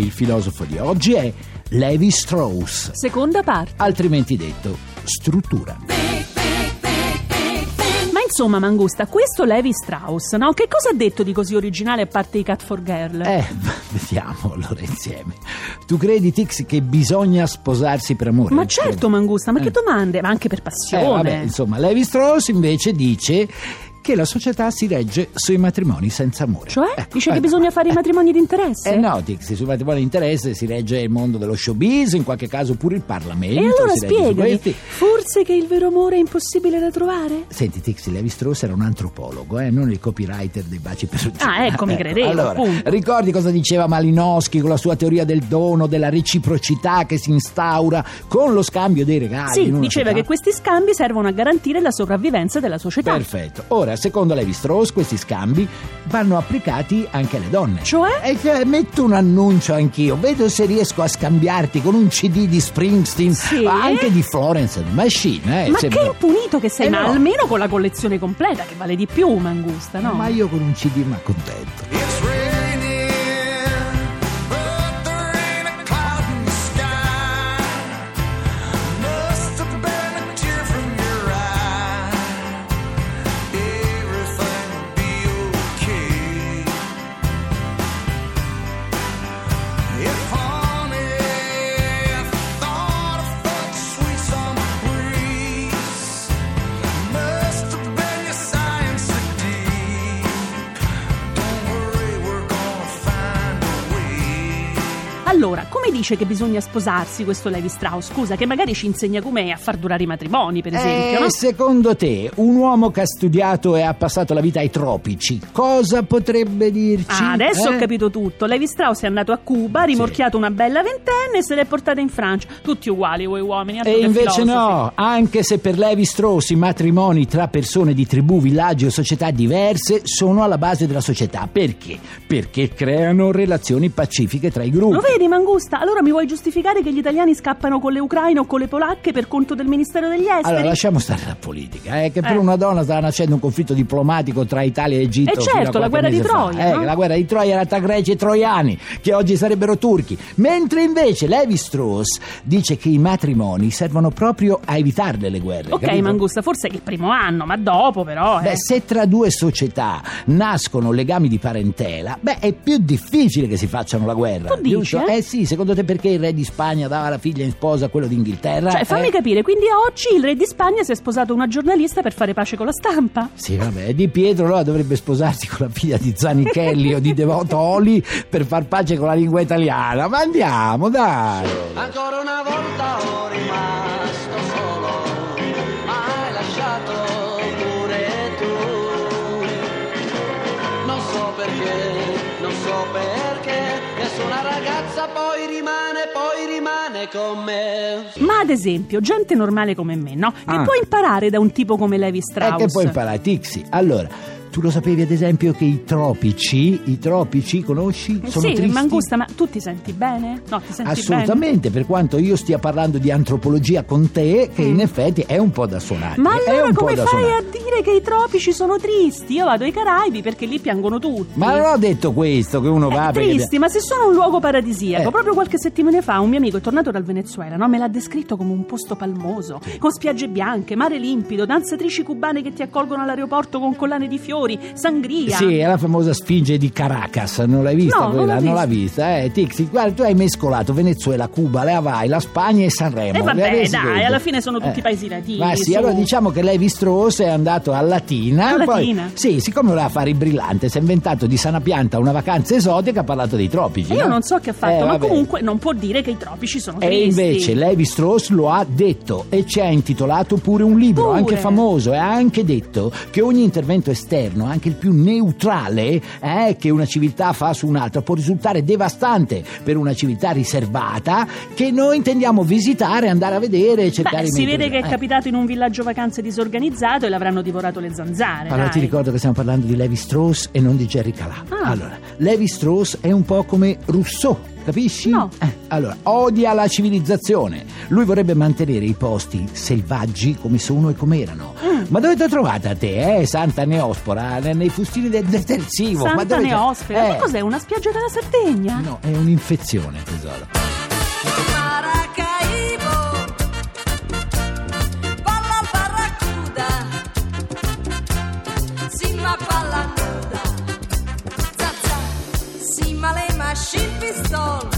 Il filosofo di oggi è Levi Strauss, Seconda parte. altrimenti detto struttura. Ma insomma, Mangusta, questo Levi Strauss, no? Che cosa ha detto di così originale a parte i Cat for Girl? Eh, vediamo allora insieme. Tu credi, Tix, che bisogna sposarsi per amore? Ma certo, Mangusta, ma che Eh. domande? Ma anche per Eh, passione. vabbè, insomma, Levi Strauss invece dice che la società si regge sui matrimoni senza amore. Cioè? Ecco, Dice eh, che bisogna fare i matrimoni di interesse? Eh no, Tix, sui matrimoni di interesse si regge il mondo dello showbiz, in qualche caso pure il Parlamento. E allora spiegami, forse che il vero amore è impossibile da trovare? Senti, Tix, Levi Strauss era un antropologo, eh, non il copywriter dei baci per Ah, ecco, mi credevo, Allora, appunto. ricordi cosa diceva Malinowski con la sua teoria del dono, della reciprocità che si instaura con lo scambio dei regali? Sì, diceva società? che questi scambi servono a garantire la sopravvivenza della società. Perfetto. Ora, secondo Levi Strauss, questi scambi vanno applicati anche alle donne. Cioè? E che metto un annuncio anch'io, vedo se riesco a scambiarti con un CD di Springsteen, Sì? anche di Florence and the Machine. Eh, Ma sembra- che impunito che sei, Eh ma no. almeno con la collezione completa, che vale di più, Mangusta, no? Ma io con un CD ma contento. Allora, come dice che bisogna sposarsi questo Levi Strauss? Scusa, che magari ci insegna come a far durare i matrimoni, per esempio, Eh, no? secondo te, un uomo che ha studiato e ha passato la vita ai tropici, cosa potrebbe dirci? Ah, adesso Eh? ho capito tutto. Levi Strauss è andato a Cuba, ha rimorchiato una bella ventenne e se l'è portata in Francia. Tutti uguali voi uomini. E invece filosofi. no, anche se per Levi Strauss i matrimoni tra persone di tribù, villaggi o società diverse sono alla base della società. Perché? Perché creano relazioni pacifiche tra i gruppi. Lo vedi, Mangusta? Allora mi vuoi giustificare che gli italiani scappano con le ucraine o con le polacche per conto del Ministero degli Esteri? Allora, lasciamo stare la politica, eh, che per Eh. una donna stava nascendo un conflitto diplomatico tra Italia e Egitto. Eh fino a certo, la guerra di. Troia, Eh, no? La guerra di Troia era tra greci e troiani, che oggi sarebbero turchi. Mentre invece Levi Strauss dice che i matrimoni servono proprio a evitarle le guerre. ok, capito? Mangusta, forse il primo anno, ma dopo però. eh. Beh, se tra due società nascono legami di parentela, beh, è più difficile che si facciano la guerra. Tu dici, eh? Eh sì, secondo te perché il re di Spagna dava la figlia in sposa a quello d'Inghilterra? Cioè, fammi Eh? capire, quindi oggi il re di Spagna si è sposato una giornalista per fare pace con la stampa? Sì, vabbè, Di Pietro allora dovrebbe sposarsi con la figlia di Zanichelli o di Devoto Oli per far pace con la lingua italiana. Ma andiamo, dai! Ancora una volta so perché, nessuna ragazza poi rimane, poi rimane con me. Ma ad esempio, gente normale come me, no? Che Ah. può imparare da un tipo come Levi E Strauss? che poi imparare, Tixi. Allora, tu lo sapevi ad esempio che i tropici, i tropici, conosci? Sono sì, tristi? Mangusta, ma tu ti senti bene? No, ti senti Assolutamente, per quanto io stia parlando di antropologia con te, che in effetti è un po' da suonare. bene? Mm. Ma è allora come fai suonare. a dire che i tropici sono tristi? Io vado ai Caraibi perché lì piangono tutti. Ma non ho detto questo, che uno va Eh, perché- tristi, ma se sono un luogo paradisiaco. Eh. Proprio qualche settimana fa un mio amico è tornato dal Venezuela, no? Me l'ha descritto come un posto palmoso, con spiagge bianche, mare limpido, danzatrici cubane che ti accolgono all'aeroporto con collane di fiori, sangria. Sì, è la famosa sfinge di Caracas, non l'hai vista No, non quella? Non l'ha vista, eh? Tixi, guarda, tu hai mescolato Venezuela, Cuba, le Hawaii, la Spagna e Sanremo. E li vabbè, dai, detto. alla fine sono tutti paesi latini, Ma sì, su. allora diciamo che Levi Strauss è andato a Latina. A poi- Latina? Sì, siccome voleva fare il brillante, si è inventato di sana pianta una vacanza esotica, ha parlato dei tropici. E io no? non so che ha fatto, Eh, ma comunque non può dire che i tropici sono E tristi. invece Levi Strauss lo ha detto e ci ha intitolato pure un libro, Pure. anche famoso, e ha anche detto che ogni intervento esterno governo, anche il più neutrale, eh, che una civiltà fa su un'altra, può risultare devastante per una civiltà riservata che noi intendiamo visitare, andare a vedere cercare Beh, di si vede che è eh. capitato in un villaggio vacanze disorganizzato e l'avranno divorato le zanzare. Allora dai. ti ricordo che stiamo parlando di Levi Strauss e non di Jerry Calà. Ah. Allora, Levi Strauss è un po' come Rousseau, capisci? No. Eh, allora, odia la civilizzazione. Lui vorrebbe mantenere i posti selvaggi come sono e come erano. Ma dove ti ho trovata te, eh, Santa Neospora? Ne- Nei fustini del detersivo. Ma Santa dove Neospera, Eh, che cos'è? Una spiaggia della Sardegna? No, è un'infezione, tesoro. Maracaibo, palla barracuda, sima palla nuda, zazza, sima le machine pistol,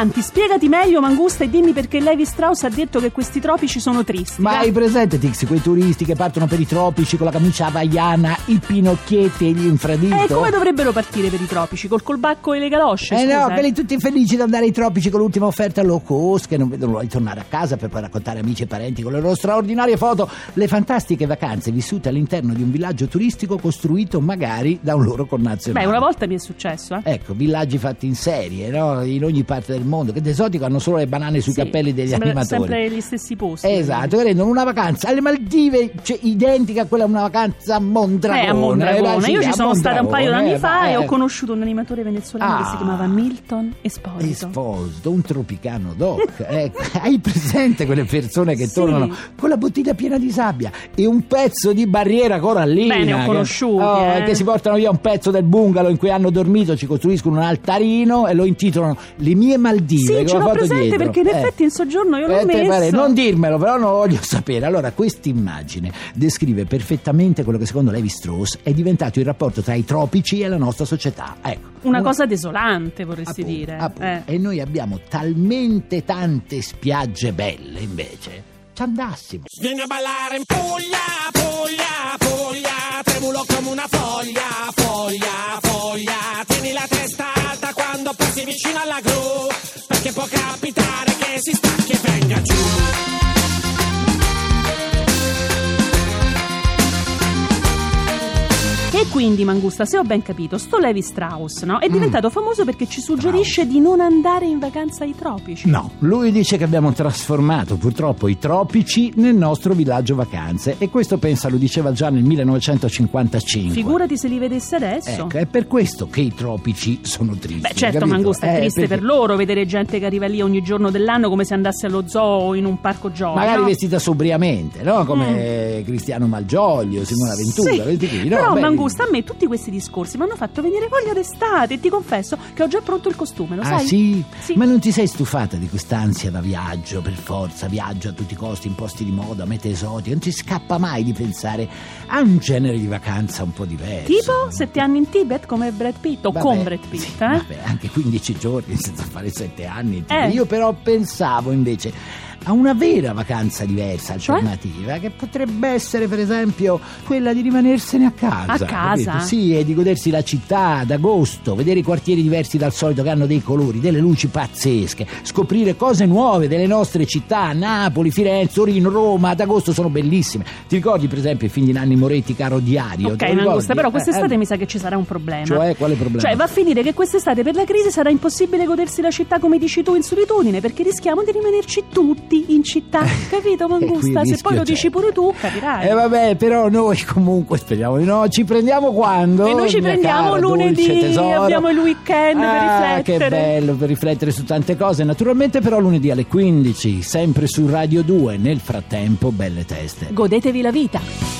Avanti, spiegati meglio, Mangusta, e dimmi perché Levi Strauss ha detto che questi tropici sono tristi. Ma hai presente, Tixi, quei turisti che partono per i tropici con la camicia havaiana, i pinocchietti e gli infradito? E come dovrebbero partire per i tropici? Col colbacco e le galosce? Eh no, scusa, quelli tutti felici di andare ai tropici con l'ultima offerta low cost, che non vedono l'ora di tornare a casa per poi raccontare amici e parenti con le loro straordinarie foto, le fantastiche vacanze vissute all'interno di un villaggio turistico costruito magari da un loro connazionale. Beh, una volta mi è successo, eh. Ecco, villaggi fatti in serie, no? In ogni parte del mondo, che d'esotico hanno solo le banane sui Sì, cappelli degli sembra- animatori. Sempre gli stessi posti. Esatto, che rendono una vacanza alle Maldive cioè, identica a quella una vacanza a Mondragone. Eh, a Mondragone. Eh, sì, Io ci sono stata un paio d'anni fa eh, e ho eh. conosciuto un animatore venezuelano che Ah. si chiamava Milton Esposito. Esposito, un tropicano doc. Ecco, hai presente quelle persone che Sì. tornano con la bottiglia piena di sabbia e un pezzo di barriera corallina? Beh, ne ho che- conosciuti, oh, eh. che si portano via un pezzo del bungalow in cui hanno dormito, ci costruiscono un altarino e lo intitolano Le mie Maldive. Sì, con ce la l'ho presente dietro. perché in Eh. effetti in soggiorno io l'ho Eh, messo. pare, non dirmelo, però non voglio sapere. Allora, questa immagine descrive perfettamente quello che secondo Levi Strauss è diventato il rapporto tra i tropici e la nostra società. Ecco. Una cosa desolante, vorresti Appunto, dire. appunto. Eh. E noi abbiamo talmente tante spiagge belle, invece. Ci andassimo. Vieni a ballare in Puglia, Puglia, Puglia, tremulo come una foglia, foglia, foglia. Tieni la testa alta quando passi vicino alla gru, perché può capitare che si stacchi e venga giù. E quindi, Mangusta, se ho ben capito, sto Levi Strauss, no? È Mm. diventato famoso perché ci suggerisce di non andare in vacanza ai tropici. No, lui dice che abbiamo trasformato purtroppo i tropici nel nostro villaggio vacanze e questo pensa lo diceva già nel 1955. Figurati se li vedesse adesso. Ecco, è per questo che i tropici sono tristi. Beh, certo, capito? Mangusta, è Eh, triste perché per loro vedere gente che arriva lì ogni giorno dell'anno come se andasse allo zoo o in un parco giochi. Magari no? vestita sobriamente, no? Come Cristiano Malgioglio, Simona Ventura, Sì, questi qui, no? però Beh, Mangusta, a me tutti questi discorsi mi hanno fatto venire voglia d'estate e ti confesso che ho già pronto il costume, lo Ah sai? sì? Sì. Ma non ti sei stufata di quest'ansia da viaggio, per forza, viaggio a tutti i costi, in posti di moda, mete esotiche, non ti scappa mai di pensare a un genere di vacanza un po' diverso? Tipo sette anni in Tibet come Brad Pitt o Vabbè, con Brad Pitt, sì, eh? vabbè, anche 15 giorni senza fare 7 anni. Eh. Io però pensavo invece a una vera vacanza diversa, Cioè? alternativa, che potrebbe essere per esempio quella di rimanersene a casa. A casa? capito? Sì, e di godersi la città ad agosto, vedere i quartieri diversi dal solito che hanno dei colori, delle luci pazzesche, scoprire cose nuove delle nostre città, Napoli, Firenze, Torino, Roma, ad agosto sono bellissime. Ti ricordi per esempio il film di Nanni Moretti, Caro Diario? Ok, Mangusta, ricordi? però Eh, quest'estate eh, mi sa che ci sarà un problema. Cioè, quale problema? Cioè, va a finire che quest'estate per la crisi sarà impossibile godersi la città come dici tu in solitudine, perché rischiamo di rimanerci tutti in città. Capito, E qui il Mangusta? Se poi lo rischio dici c'è. pure tu, capirai. Eh vabbè, però noi comunque speriamo di no. Ci prendiamo quando? E noi ci prendiamo cara, lunedì, abbiamo il weekend per ah, riflettere. Che bello per riflettere su tante cose. Naturalmente, però, lunedì alle 15, sempre su Radio 2. Nel frattempo, belle teste. Godetevi la vita.